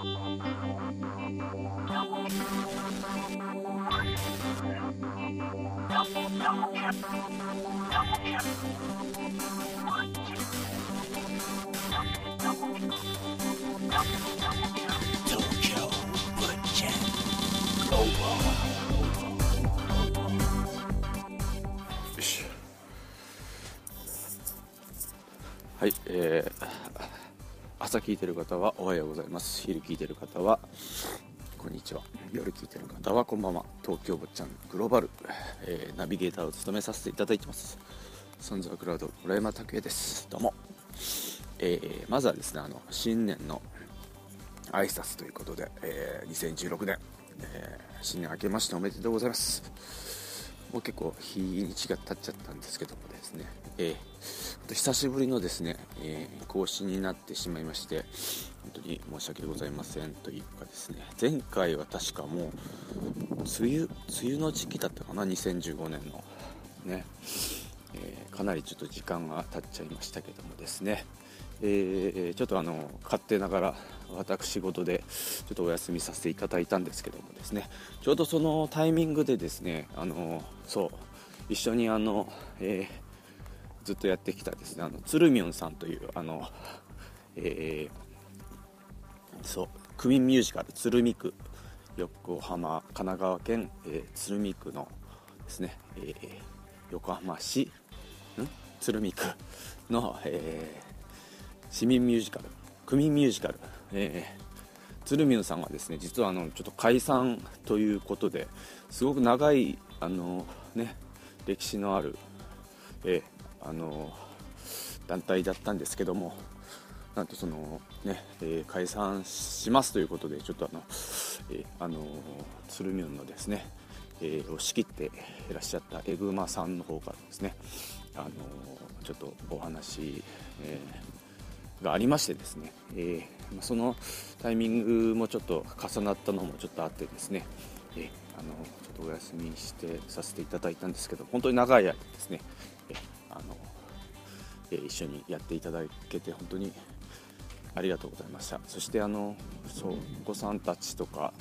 はい、えー、朝聞いてる方はおはようございます。昼聞いてる方はこんにちは。夜聞いてる方はこんばんは。東京坊ちゃんグローバル、えー、ナビゲーターを務めさせていただいてます。サンズアクラウド村山拓也です。どうも、えー、まずはですねあの新年の挨拶ということで、えー、2016年、えー、新年明けましておめでとうございます。もう結構日にちが経っちゃったんですけどもですね、えー、久しぶりのですね、えー、更新になってしまいまして本当に申し訳ございませんというかですね。前回は確かもう梅雨梅雨の時期だったかな2015年のね、えー、かなりちょっと時間が経っちゃいましたけどもですね、えー、ちょっとあの勝手ながら私事でちょっとお休みさせていただいたんですけどもですね。ちょうどそのタイミングでですねあのそう一緒にあの、えー、ずっとやってきたですね。あの鶴見んさんというあの、えー、そう区民ミュージカル鶴見区横浜神奈川県、えー、鶴見区のですね、えー、横浜市ん？鶴見区の、えー、市民ミュージカル区民ミュージカル、えー、鶴見さんはですね実はあのちょっと解散ということですごく長いあの、ね、歴史のある、えー、あの団体だったんですけどもなんとそのね、えー、解散しますということでちょっとあの、えー、あの鶴見のですね、えー、を仕切っていらっしゃったエグマさんの方からですねあのちょっとお話、えー、がありましてですね、えー、そのタイミングもちょっと重なったのもちょっとあってですね、えー、あのちょっとお休みしてさせていただいたんですけど本当に長い間ですね、えあのえ一緒にやっていただけて本当にありがとうございました。そしてあのそうお子さんたちとか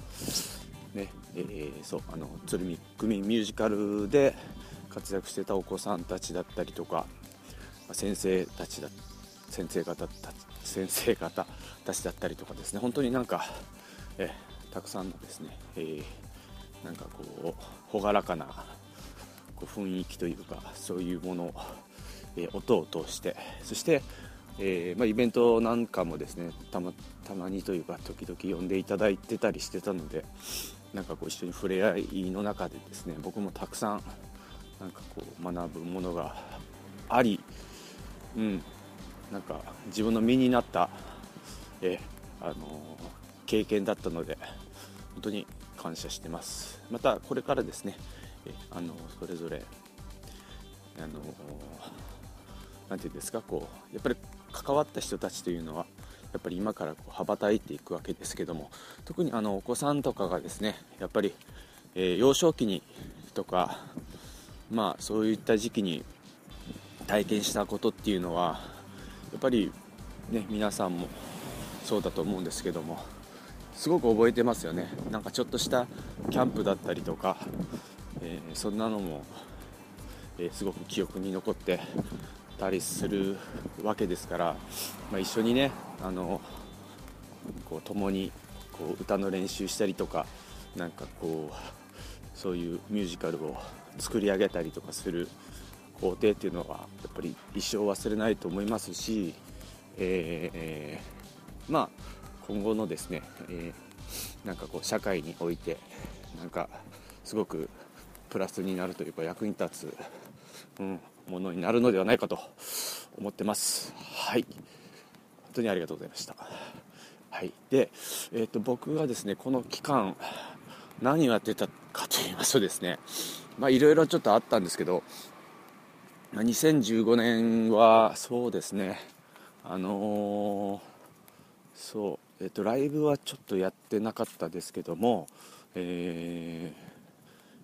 ねえー、そうあの鶴見組ミュージカルで活躍してたお子さんたちだったりとか先生たちだ先生方た先生方たちだったりとかですね。本当になんか、えたくさんのですね、えー、なんかこう朗らかなこう雰囲気というかそういうものを、えー、音を通してそしてえー、まあ、イベントなんかもですねたまたまにというか時々呼んでいただいてたりしてたのでなんかこう一緒に触れ合いの中でですね僕もたくさんなんかこう学ぶものがあり、うん、なんか自分の身になった、え、あのー、経験だったので本当に感謝してます。またこれからですね、あのそれぞれあのなんていうんですかこうやっぱり関わった人たちというのはやっぱり今からこう羽ばたいていくわけですけども特にあのお子さんとかがですねやっぱり、えー、幼少期にとかまあそういった時期に体験したことっていうのはやっぱりね皆さんもそうだと思うんですけどもすごく覚えてますよね。なんかちょっとしたキャンプだったりとか、えー、そんなのも、えー、すごく記憶に残ってたりするわけですから、まあ、一緒にねあのこう共にこう歌の練習したりとかなんかこうそういうミュージカルを作り上げたりとかする工程っていうのはやっぱり一生忘れないと思いますし、えー、まあ今後のですね、えー、なんかこう社会においてなんかすごくプラスになるというか役に立つ、うん、ものになるのではないかと思ってます。はい。本当にありがとうございました。はい。で、えーと、僕がですねこの期間何をやってたかと言いますとですねまあいろいろちょっとあったんですけど2015年はそうですねあのー、そうえっ、ー、とライブはちょっとやってなかったですけどもえー、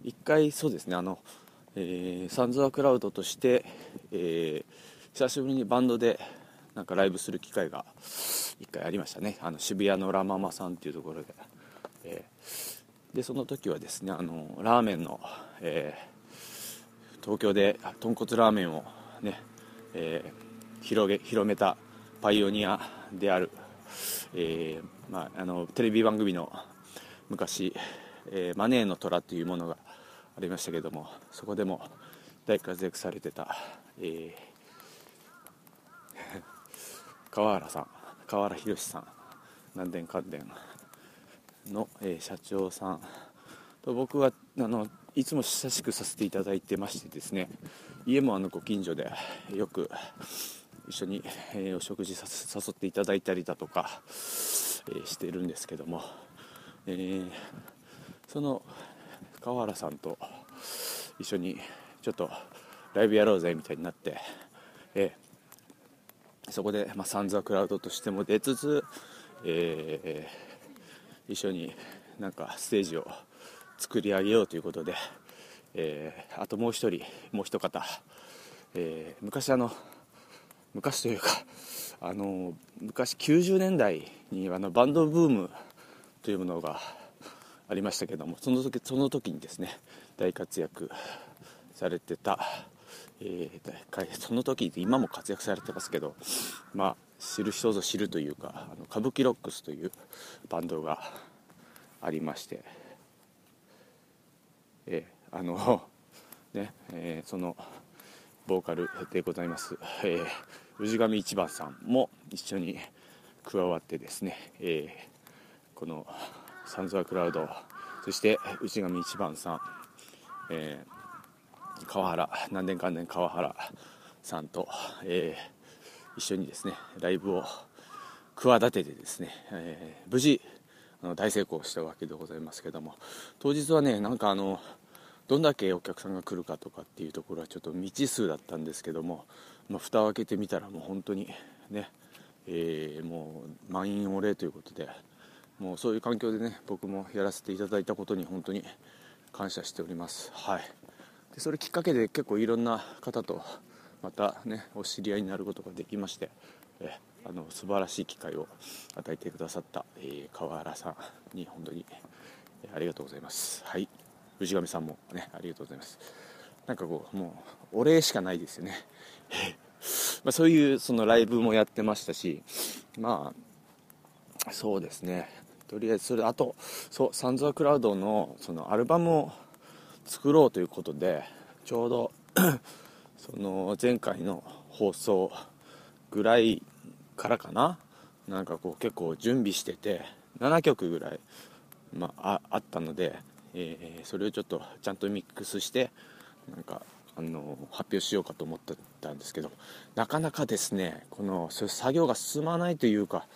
一回そうですねあのえー、サンズアクラウドとして、えー、久しぶりにバンドでなんかライブする機会が1回ありましたね。あの渋谷のラ・ママさんっていうところで、えー、でその時はですねあのラーメンの、えー、東京で豚骨ラーメンをね、えー、広げ広めたパイオニアである、えまあ、あのテレビ番組の昔、えマネーの虎っていうものがありましたけどもそこでも大活躍されてた、えー、川原さん川原宏さん南電関電の、えー、社長さんと僕はあのいつも親しくさせていただいてましてですね家もあのご近所でよく一緒に、えー、お食事誘っていただいたりだとか、えー、してるんですけども、えー、その川原さんと一緒にちょっとライブやろうぜみたいになって、えー、そこで、まあ、サンズ・ア・クラウドとしても出つつ、えー、一緒になんかステージを作り上げようということで、えー、あともう一人もう一方、えー、昔あの昔というかあの昔90年代にあのバンドブームというものがありましたけどもその時その時にですね大活躍されてた、えー、その時今も活躍されてますけどまあ知る人ぞ知るというかあの歌舞伎ロックスというバンドがありまして、えー、あのね、えー、そのボーカルでございます、えー、氏神一番さんも一緒に加わってですね、えー、このサンズアクラウド。そして内上一番さん、えー、川原。何年か年川原さんと、えー、一緒にですねライブを企ててですね、えー、無事あの大成功したわけでございますけども。当日はねなんかあのどんだけお客さんが来るかとかっていうところはちょっと未知数だったんですけども、まあ、蓋を開けてみたらもう本当にね、えー、もう満員御礼ということでもうそういう環境でね僕もやらせていただいたことに本当に感謝しております。はい。でそれきっかけで結構いろんな方とまたねお知り合いになることができましてえあの素晴らしい機会を与えてくださった、えー、川原さんに本当に、えー、ありがとうございます。はい。氏神さんもねありがとうございます。なんかこうもうお礼しかないですよね。まあそういうそのライブもやってましたしまあそうですね。とりあえずそれあとそうサンズ・ア・クラウドのそのアルバムを作ろうということでちょうど その前回の放送ぐらいからかな？なんかこう結構準備してて7曲ぐらい、まあ、あったので、えー、それをちょっとちゃんとミックスしてなんかあの発表しようかと思ってたんですけどなかなかですねこの作業が進まないというか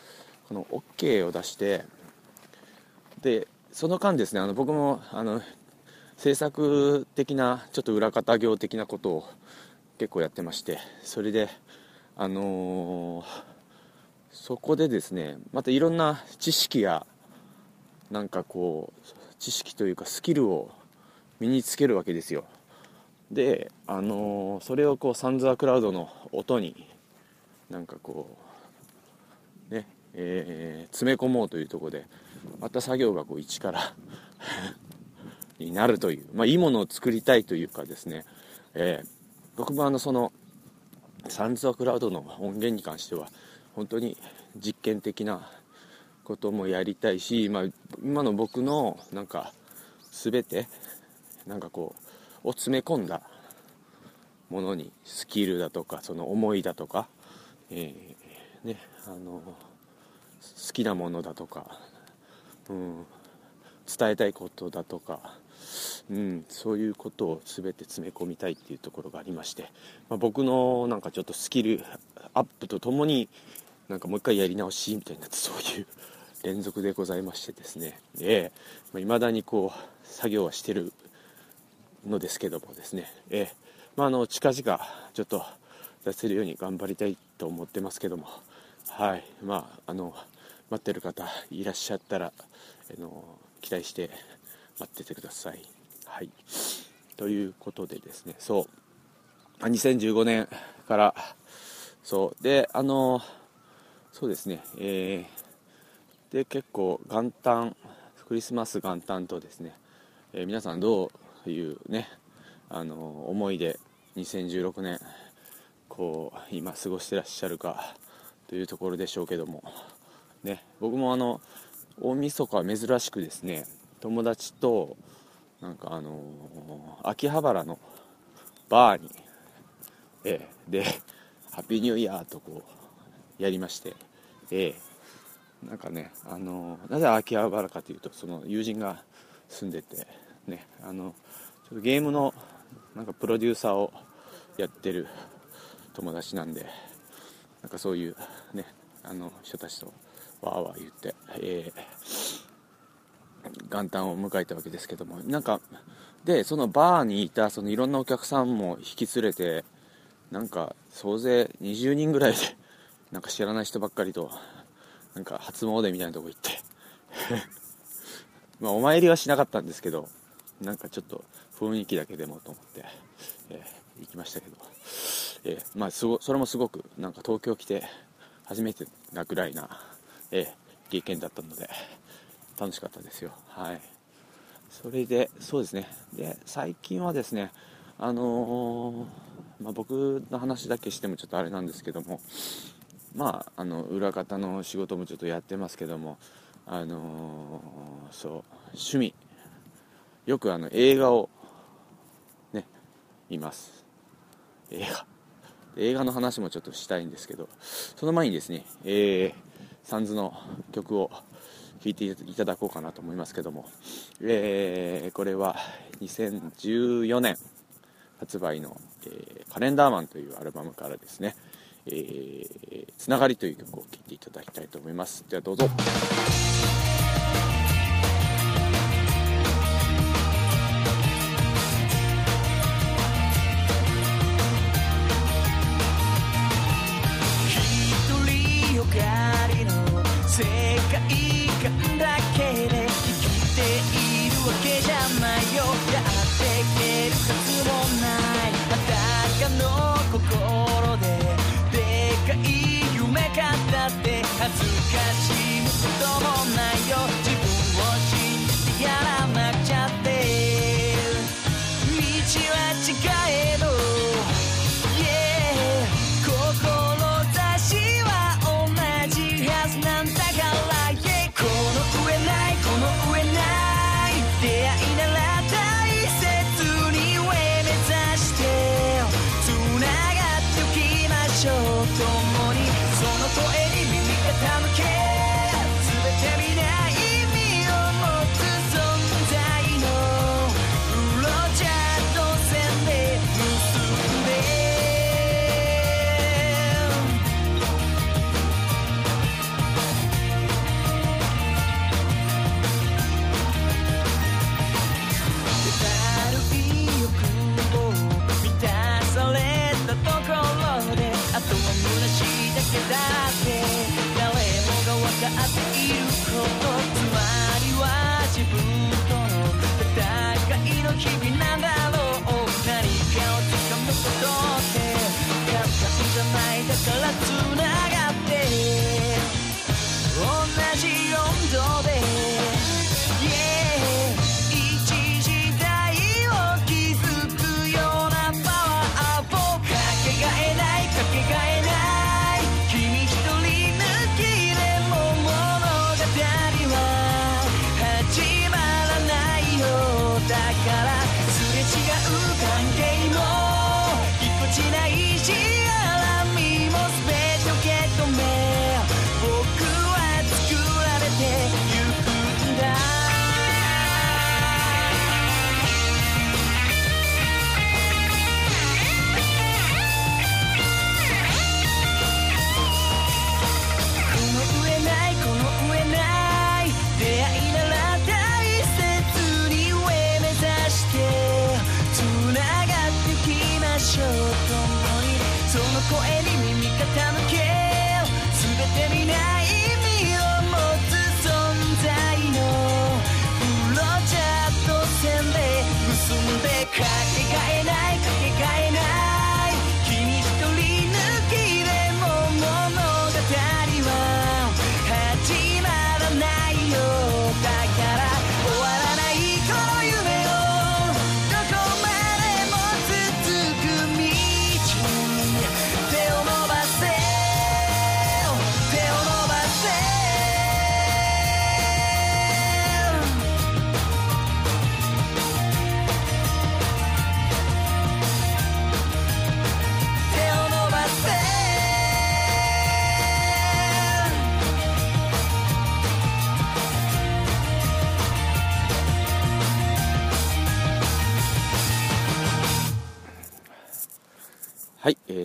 この OK を出してでその間ですねあの僕もあの制作的なちょっと裏方業的なことを結構やってましてそれであのー、そこでですねまたいろんな知識やなんかこう知識というかスキルを身につけるわけですよ。であのー、それをこうサンズアクラウドの音になんかこうねえー、詰め込もうというところでまた作業がこう一から になるという、まあ、いいものを作りたいというかですね、えー、僕もあのそのサンズ・ア・クラウドの音源に関しては本当に実験的なこともやりたいし、まあ、今の僕のなんか全てなんかこうを詰め込んだものにスキルだとかその思いだとか、えー、ねあの好きなものだとかうん、伝えたいことだとか、うん、そういうことを全て詰め込みたいっていうところがありまして、まあ、僕のなんかちょっとスキルアップとともになんかもう一回やり直しみたいなそういう連続でございましてですね。えー、ま、未だにこう作業はしてるのですけどもですね。えー、ま、あの近々ちょっと出せるように頑張りたいと思ってますけども。はい。まああの待ってる方いらっしゃったらあの期待して待っててください。はい、ということでですねそう。2015年からそう。であのそうですね。えー、で結構元旦クリスマス元旦とですね、えー、皆さんどういうねあの思いで2016年こう今過ごしてらっしゃるかというところでしょうけどもね僕もあの大晦日は珍しくですね友達となんかあのー、秋葉原のバーに、えー、でハッピーニューイヤーとこうやりまして、えー、なんかね、あのー、なぜ秋葉原かというとその友人が住んでてねあのちょっとゲームのなんかプロデューサーをやってる友達なんでなんかそういうねあの人たちとわーわー言って、えー、元旦を迎えたわけですけどもなんかでそのバーにいたそのいろんなお客さんも引き連れてなんか総勢20人ぐらいで なんか知らない人ばっかりとなんか初詣みたいなとこ行って まあお参りはしなかったんですけどなんかちょっと雰囲気だけでもと思って、えー、行きましたけど、えー、まあすごそれもすごくなんか東京来て初めてなぐらいな、えー、経験だったので楽しかったですよ。はい。それでそうですね。で最近はですねあのー、まあ、僕の話だけしてもちょっとあれなんですけどもまああの裏方の仕事もちょっとやってますけどもあのー、そう趣味。よくあの映画をね見ます。映画。映画の話もちょっとしたいんですけどその前にですね、えー、サンズの曲を聴いていただこうかなと思いますけども、えー、これは2014年発売の、えー、カレンダーマンというアルバムからですね、えー、つながりという曲を聴いていただきたいと思います。ではどうぞ。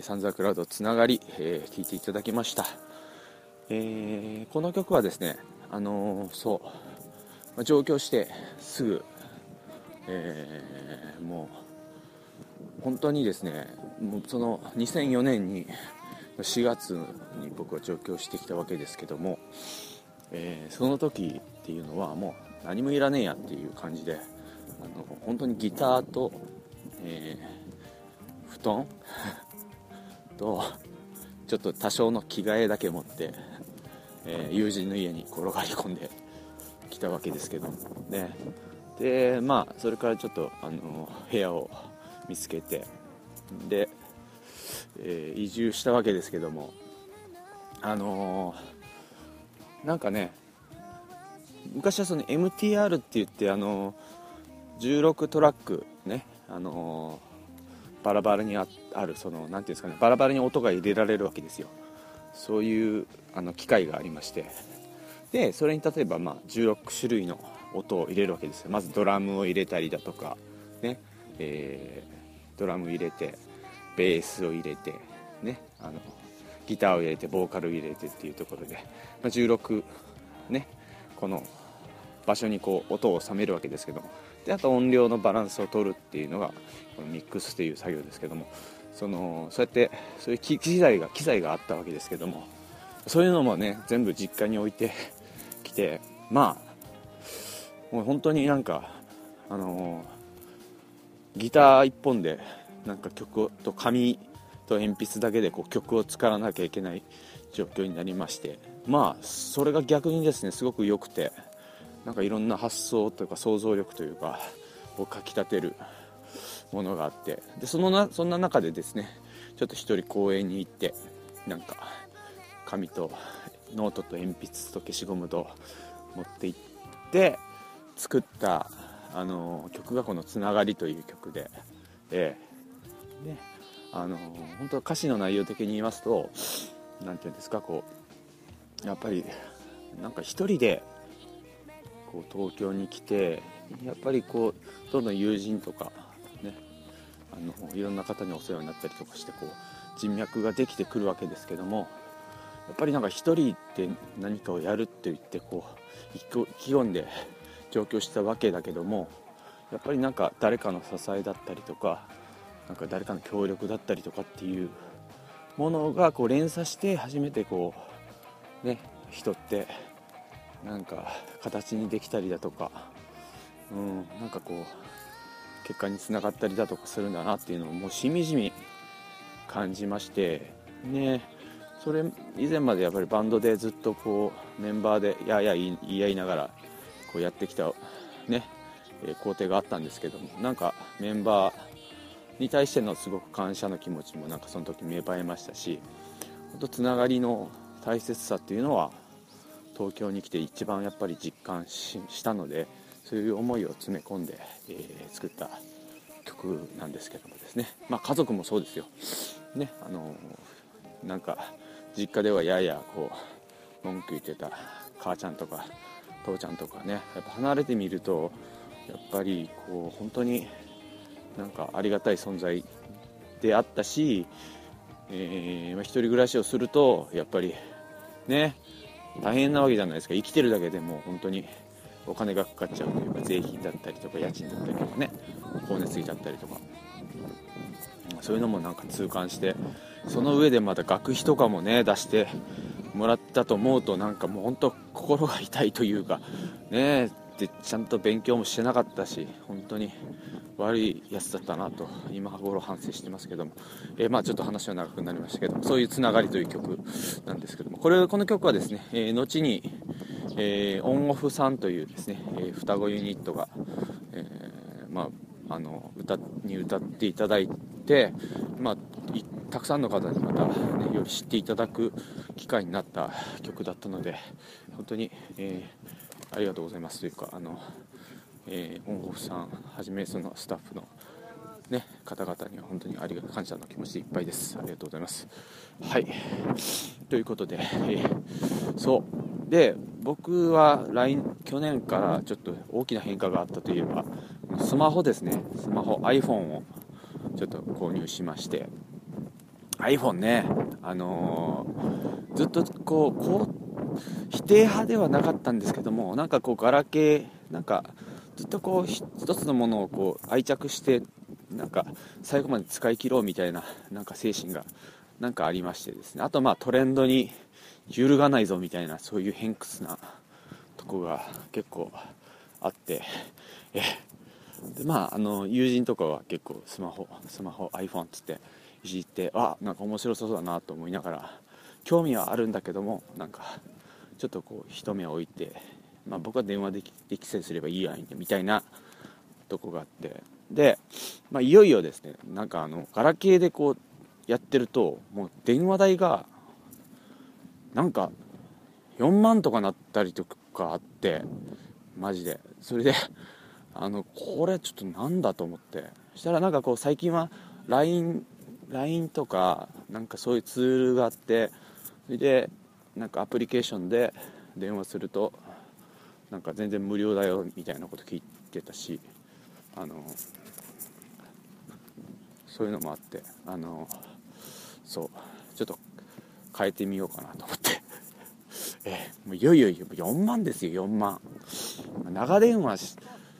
サンザークラウドつながり、えー、聴いていただきました、えー、この曲はですねあのそう、ま、上京してすぐ、えもう本当にですねもうその2004年に4月に僕は上京してきたわけですけども、えその時っていうのはもう何もいらねえやっていう感じであの本当にギターと、え布団とちょっと多少の着替えだけ持って、えー、友人の家に転がり込んで きたわけですけどね。でまあそれからちょっとあの部屋を見つけてで、えー、移住したわけですけども。あのー、なんかね昔はその MTR って言ってあの16トラックねあのバラバラにあるその何ていうんですかねバラバラに音が入れられるわけですよ。そういうあの機械がありまして。でそれに例えばまあ16種類の音を入れるわけですよ。まずドラムを入れたりだとかね。えー、ドラム入れてベースを入れてね。あのギターを入れてボーカルを入れてっていうところで、まあ、16ね。この場所にこう音を収めるわけですけどであと音量のバランスを取るっていうのがこのミックスという作業ですけどもそのそうやってそういう機材が機材があったわけですけどもそういうのもね全部実家に置いてきてまあもう本当になんかあの、ギター1本でなんか曲と紙と鉛筆だけでこう曲を作らなきゃいけない状況になりましてまあそれが逆にですねすごく良くてなんかいろんな発想というか想像力というかをかきたてるものがあってでそのなそんな中でですねちょっと一人公園に行ってなんか紙とノートと鉛筆と消しゴムと持って行って作ったあの曲がこの「つながり」という曲で、えー、ねあの本当歌詞の内容的に言いますと何て言うんですかこうやっぱりなんか一人でこう東京に来てやっぱりこうどんどん友人とかねあのいろんな方にお世話になったりとかしてこう人脈ができてくるわけですけどもやっぱりなんか一人で何かをやるって言ってこう意気込んで上京したわけだけどもやっぱりなんか誰かの支えだったりとかなんか誰かの協力だったりとかっていうものがこう連鎖して初めてこうね人ってなんか形にできたりだとか、うん、なんかこう結果につながったりだとかするんだなっていうのをもうしみじみ感じましてねそれ以前までやっぱりバンドでずっとこうメンバーでやや言い合いながらこうやってきたね、工程があったんですけどもなんかメンバーに対してのすごく感謝の気持ちもなんかその時芽生えましたし本当つながりの大切さっていうのは東京に来て一番やっぱり実感したのでそういう思いを詰め込んで、えー、作った曲なんですけどもですね、まあ、家族もそうですよ、ねあのー、なんか実家ではややこう文句言ってた母ちゃんとか父ちゃんとかねやっぱ離れてみるとやっぱりこう本当になんかありがたい存在であったし、えーまあ、一人暮らしをするとやっぱりね大変なわけじゃないですか。生きてるだけでも本当にお金がかかっちゃうというか税金だったりとか家賃だったりとかね光熱費だったりとか。そういうのもなんか痛感してその上でまた学費とかもね出してもらったと思うとなんかもう本当心が痛いというかねえでちゃんと勉強もしてなかったし本当に悪いやつだったなと今頃反省してますけども、えー、まあちょっと話は長くなりましたけどもそういうつながりという曲なんですけども。これこの曲はですね、えー、後に、えー、オンオフさんというですね、え双子ユニットが、えまあ、あの歌に歌っていただいて、まあ、たくさんの方にまた、ね、より知っていただく機会になった曲だったので本当に、えありがとうございます。というかあのえー、オンオフさんはじめそのスタッフの、ね、方々には本当にありが感謝の気持ちでいっぱいです。ありがとうございます。はい。ということで、えー、そう。で僕は来去年からちょっと大きな変化があったといえばスマホですね。スマホ iPhone をちょっと購入しまして。iPhone ね、あのー、ずっとこう定派ではなかったんですけどもなんかこうガラケーなんかずっとこう一つのものをこう愛着してなんか最後まで使い切ろうみたいななんか精神がなんかありましてですね。あとまあトレンドに揺るがないぞみたいなそういう偏屈なとこが結構あってえでまああの友人とかは結構スマホスマホ iPhone っつっていじってあなんか面白そうだなと思いながら興味はあるんだけどもなんかちょっとこう一目置いて、まあ、僕は電話できできさえすればいいやんみたいなとこがあって。で、まあ、いよいよですねなんかあのガラケーでこうやってるともう電話代がなんか4万とかなったりとかあってマジで。それで あのこれちょっとなんだと思って。そしたらなんかこう最近は LINE, LINE とかなんかそういうツールがあってそれでなんかアプリケーションで電話するとなんか全然無料だよみたいなこと聞いてたしあのそういうのもあってあのそうちょっと変えてみようかなと思って。えもういよいよ4万ですよ4万長電話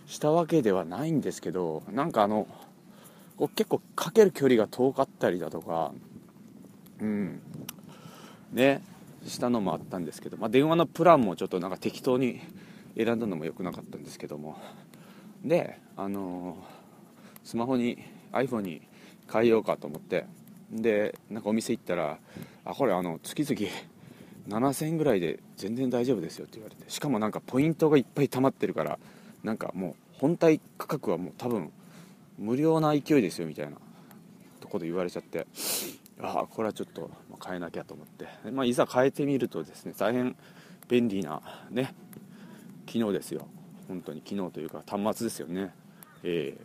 したわけではないんですけどなんかあのこう結構かける距離が遠かったりだとかうん。ね。したのもあったんですけど、まあ、電話のプランもちょっとなんか適当に選んだのも良くなかったんですけども。であのー、スマホに iPhone に変えようかと思って。でなんかお店行ったら「あこれあの月々7000円ぐらいで全然大丈夫ですよ」って言われて。しかもなんかポイントがいっぱい溜まってるからなんかもう本体価格はもう多分無料な勢いですよみたいなとこで言われちゃって。ああこれはちょっと変えなきゃと思って、まあ、いざ変えてみるとですね大変便利なね機能ですよ。本当に機能というか端末ですよね。え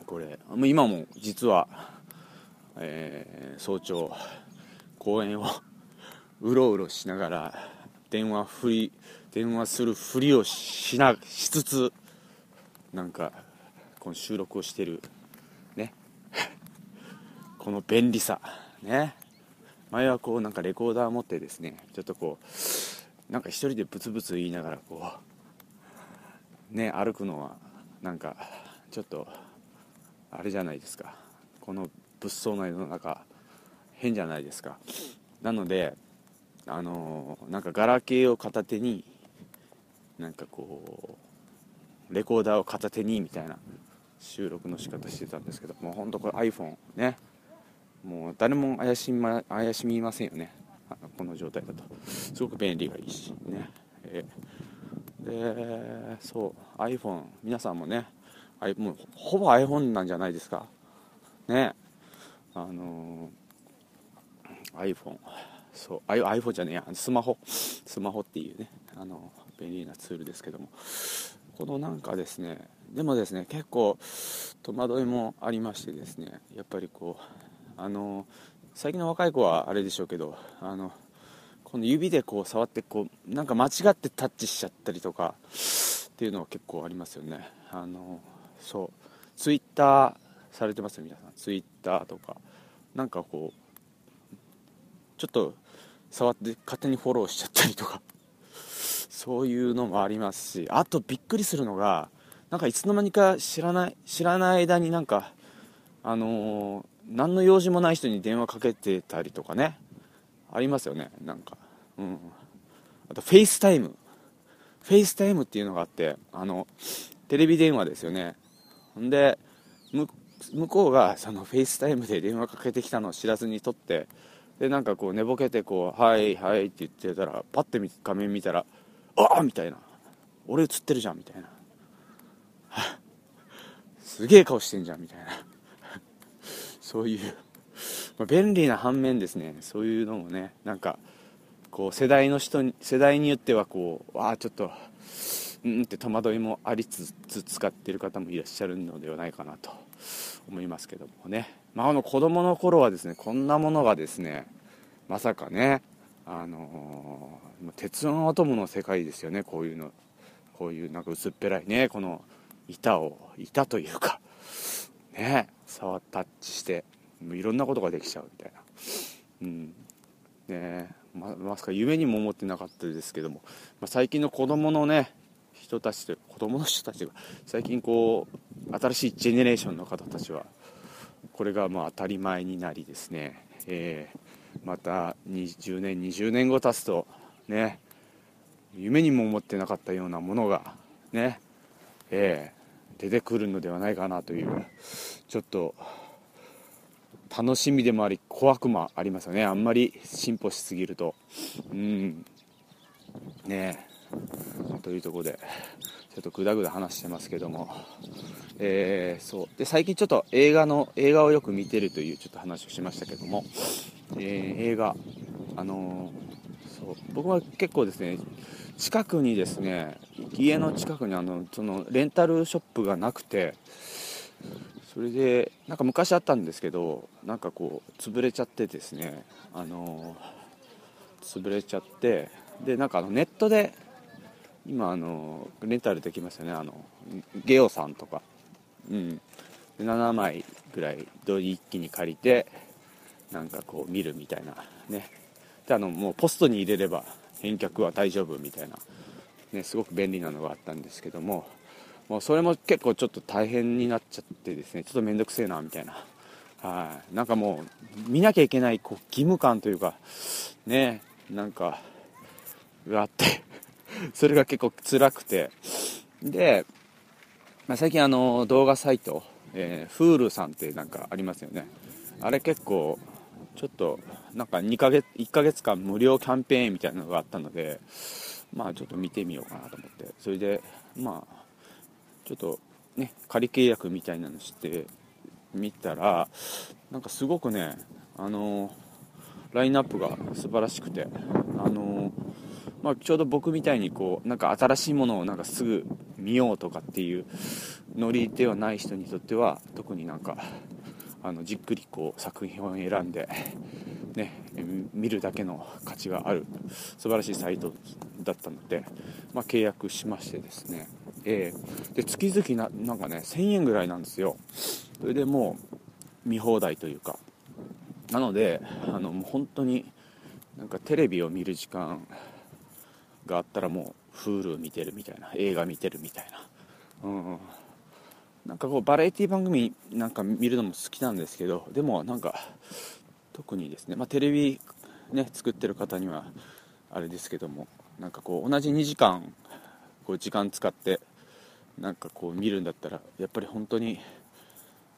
ー、これ今も実は、えー、早朝公園をうろうろしながら電話ふり電話するふりをしなしつつなんかこの収録をしてるこの便利さね。前はこうなんかレコーダー持ってですねちょっとこうなんか一人でブツブツ言いながらこうね歩くのはなんかちょっとあれじゃないですか。この物騒な世の中変じゃないですか。なのであのー、なんかガラケーを片手になんかこうレコーダーを片手にみたいな収録の仕方してたんですけどもうほんとこれ iPhone ね。もう誰も怪し,、ま、怪しみませんよね。この状態だと。すごく便利がいいしね、えー、でそう iPhone 皆さんもねもうほぼ iPhone なんじゃないですか。ね。あのー、iPhone そう iPhone じゃねえや。スマホ。スマホっていうねあの便利なツールですけども。このなんかですねでもですね結構戸惑いもありましてですねやっぱりこうあの最近の若い子はあれでしょうけどあのこの指でこう触ってこうなんか間違ってタッチしちゃったりとかっていうのは結構ありますよね。あのそう。ツイッターされてます皆さん。ツイッターとか。なんかこうちょっと触って勝手にフォローしちゃったりとか。そういうのもありますし。あとびっくりするのがなんかいつの間にか知らない知らない間になんかあのー、何の用事もない人に電話かけてたりとかね。ありますよねなんか。うん。あと FaceTime FaceTime っていうのがあってあのテレビ電話ですよね。ほんで向こうがその FaceTime で電話かけてきたのを知らずに取ってでなんかこう寝ぼけてこう「はいはい」って言ってたらパッて画面見たら「ああ!」みたいな「俺映ってるじゃん」みたいな。すげえ顔してんじゃんみたいな。そういう、ま、便利な反面ですね。そういうのもねなんかこう世代の人に世代によってはこうああちょっとうんって戸惑いもありつつ使ってる方もいらっしゃるのではないかなと思いますけどもね、まあ、あの子供の頃はですねこんなものがですねまさかねあのー、鉄腕アトムの世界ですよね。こういうのこういうなんか薄っぺらいねこの板を板というかね触タッチしてもういろんなことができちゃうみたいな。うん。ねままさか夢にも思ってなかったですけども、まあ、最近の子供のね人たちと子供の人たちが最近こう新しいジェネレーションの方たちはこれがまあ当たり前になりですね、えー、また20年20年後経つとね夢にも思ってなかったようなものがね、えー、出てくるのではないかなというちょっと楽しみでもあり怖くもありますよね。あんまり進歩しすぎると。うん。ねえ。というところでちょっとぐだぐだ話してますけども。えー、そう。で最近ちょっと映画の映画をよく見てるというちょっと話をしましたけども、えー、映画あのー、そう。僕は結構ですね近くにですね家の近くにあのそのレンタルショップがなくてそれでなんか昔あったんですけどなんかこう潰れちゃってですねあの潰れちゃってでなんかあのネットで今あのレンタルできますよねあのゲオさんとか。うん。7枚ぐらい一気に借りてなんかこう見るみたいなね。であのもうポストに入れれば返却は大丈夫みたいな、ね、すごく便利なのがあったんですけどももうそれも結構ちょっと大変になっちゃってですねちょっと面倒くせえなみたいな。はい。なんかもう見なきゃいけないこう義務感というかねなんかがあって それが結構辛くて。で、まあ、最近あの動画サイト、えー、Hulu さんってなんかありますよね。あれ結構ちょっとなんか2ヶ月1ヶ月間無料キャンペーンみたいなのがあったのでまあちょっと見てみようかなと思って。それでまあちょっとね仮契約みたいなのしてみたらなんかすごくねあのラインナップが素晴らしくてあのまあ、ちょうど僕みたいにこうなんか新しいものをなんかすぐ見ようとかっていうノリではない人にとっては特になんかあのじっくりこう作品を選んで、ね、見るだけの価値がある素晴らしいサイトだったので、まあ、契約しましてですね、えー、で月々ななんかね1000円ぐらいなんですよ。それでもう見放題というか。なのであのもう本当になんかテレビを見る時間があったらもう Hulu 見てるみたいな映画見てるみたいな、うん、なんかこうバラエティ番組なんか見るのも好きなんですけどでもなんか特にですね、まあ、テレビね作ってる方にはあれですけどもなんかこう同じ2時間こう時間使ってなんかこう見るんだったらやっぱり本当に、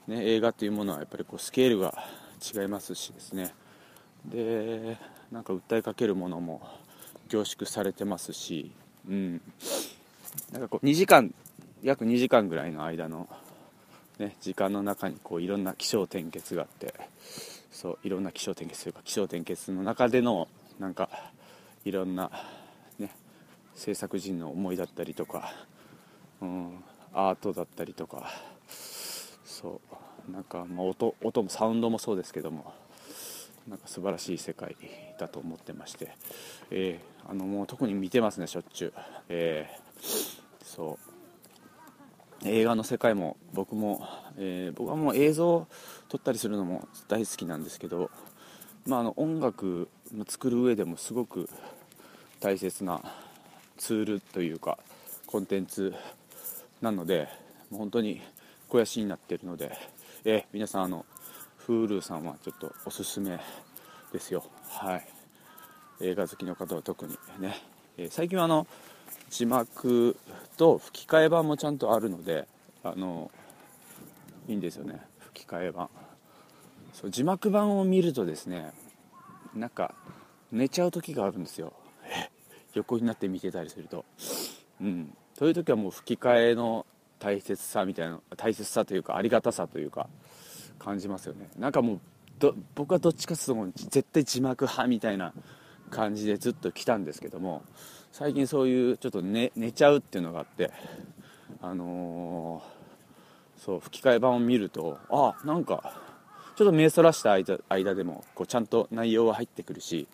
ね、映画っていうものはやっぱりこうスケールが違いますしですね。でなんか訴えかけるものも凝縮されてますし、うん、なんかこう2時間約2時間ぐらいの間の、ね、時間の中にこういろんな起承転結があってそういろんな起承転結というか起承転結の中でのなんかいろんな、ね、制作陣の思いだったりとか、うん、アートだったりとかそうなんか、まあ音、音もサウンドもそうですけどもなんか素晴らしい世界だと思ってまして、えー、あのもう特に見てますねしょっちゅう、えー、そう。映画の世界も僕も、えー、僕はもう映像を撮ったりするのも大好きなんですけど、まあ、あの音楽作る上でもすごく大切なツールというかコンテンツなのでもう本当に肥やしになっているので、えー、皆さんあの Hulu さんはちょっとおすすめですよ。はい。映画好きの方は特にね、えー、最近はあの字幕と吹き替え版もちゃんとあるのであのいいんですよね吹き替え版。そう字幕版を見るとですねなんか寝ちゃう時があるんですよ。横になって見てたりすると。うん。そういう時はもう吹き替えの大切さみたいな大切さというかありがたさというか感じますよね。なんかもう僕はどっちかというと絶対字幕派みたいな感じでずっと来たんですけども最近そういうちょっと寝寝ちゃうっていうのがあってあのー、そう吹き替え版を見るとあなんかちょっと目そらした間間でもこうちゃんと内容は入ってくるし、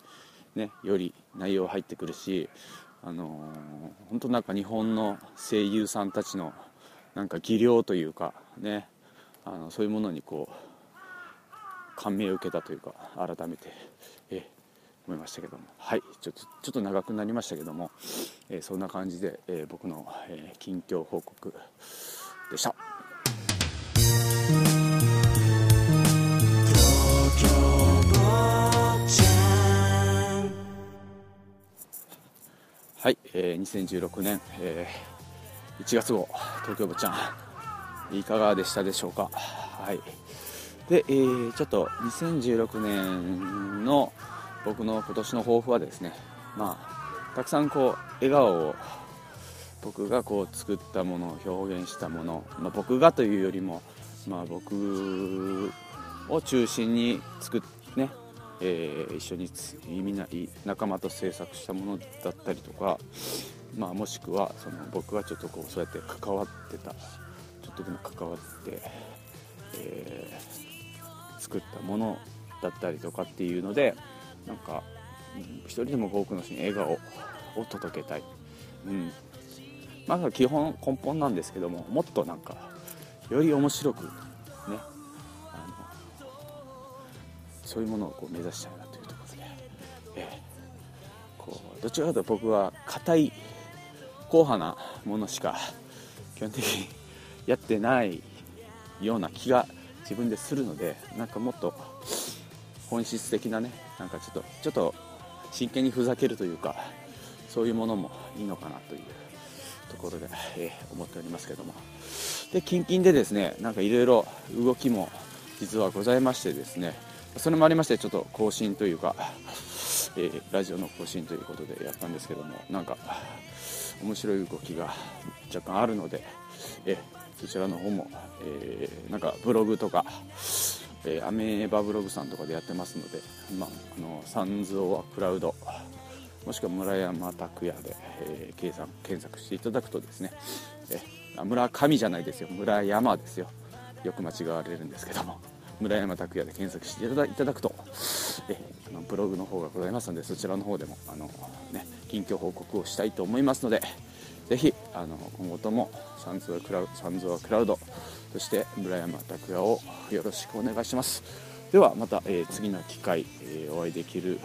ね、より内容は入ってくるし、あのー、本当なんか日本の声優さんたちのなんか技量というかねあのそういうものにこう感銘を受けたというか改めて、思いましたけども。はい。ちょっとちょっと長くなりましたけども、えそんな感じで、え僕の、え近況報告でした。はい、えー、2016年、えー、1月号東京坊ちゃん。いかがでしたでしょうか？はい。で、えー、ちょっと2016年の僕の今年の抱負はですねまあたくさんこう笑顔を僕がこう作ったものを表現したもの、まあ、僕がというよりも、まあ、僕を中心に作っねえー、一緒にみんな仲間と制作したものだったりとか、まあ、もしくはその僕がちょっとこうそうやって関わってたちょっとでも関わって、えー、作ったものだったりとかっていうのでなんか、一人でも多くの人に笑顔を届けたい、うん。まあ、基本根本なんですけどももっとなんかより面白くねあのそういうものをこう目指したいなというところで、えー、こうどちらかというと僕は硬い硬派なものしか基本的にやってないような気が自分でするのでなんかもっと本質的なねなんかちょっとちょっと真剣にふざけるというかそういうものもいいのかなというところで、えー、思っておりますけども。で近々でですねなんかいろいろ動きも実はございましてですねそれもありましてちょっと更新というか、えー、ラジオの更新ということでやったんですけどもなんか面白い動きが若干あるので、えー、そちらの方も、えー、なんかブログとか、えー、アメーバブログさんとかでやってますので、まあ、あのサンズ・オア・クラウドもしくは村山拓也で、えー、検索検索していただくとですね、えー、村上じゃないですよ。村山ですよ。よく間違われるんですけども村山拓也で検索していただくとえあのブログの方がございますのでそちらの方でもあの、ね、近況報告をしたいと思いますのでぜひあの今後ともサンズはクラウサンズはクラウドそして村山拓也をよろしくお願いします。ではまた、えー、次の機会、えー、お会いできる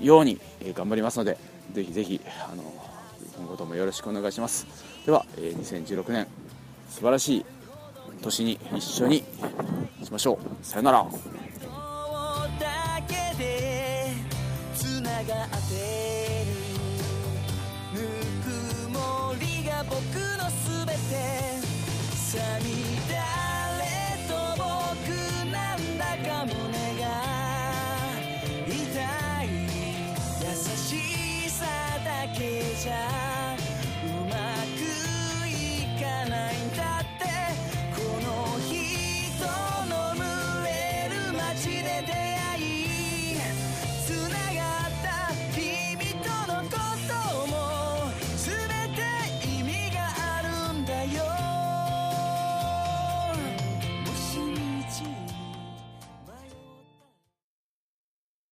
ように、え頑張りますのでぜひぜひあの今後ともよろしくお願いします。では、え2016年素晴らしい年に一緒にしましょう。さよなら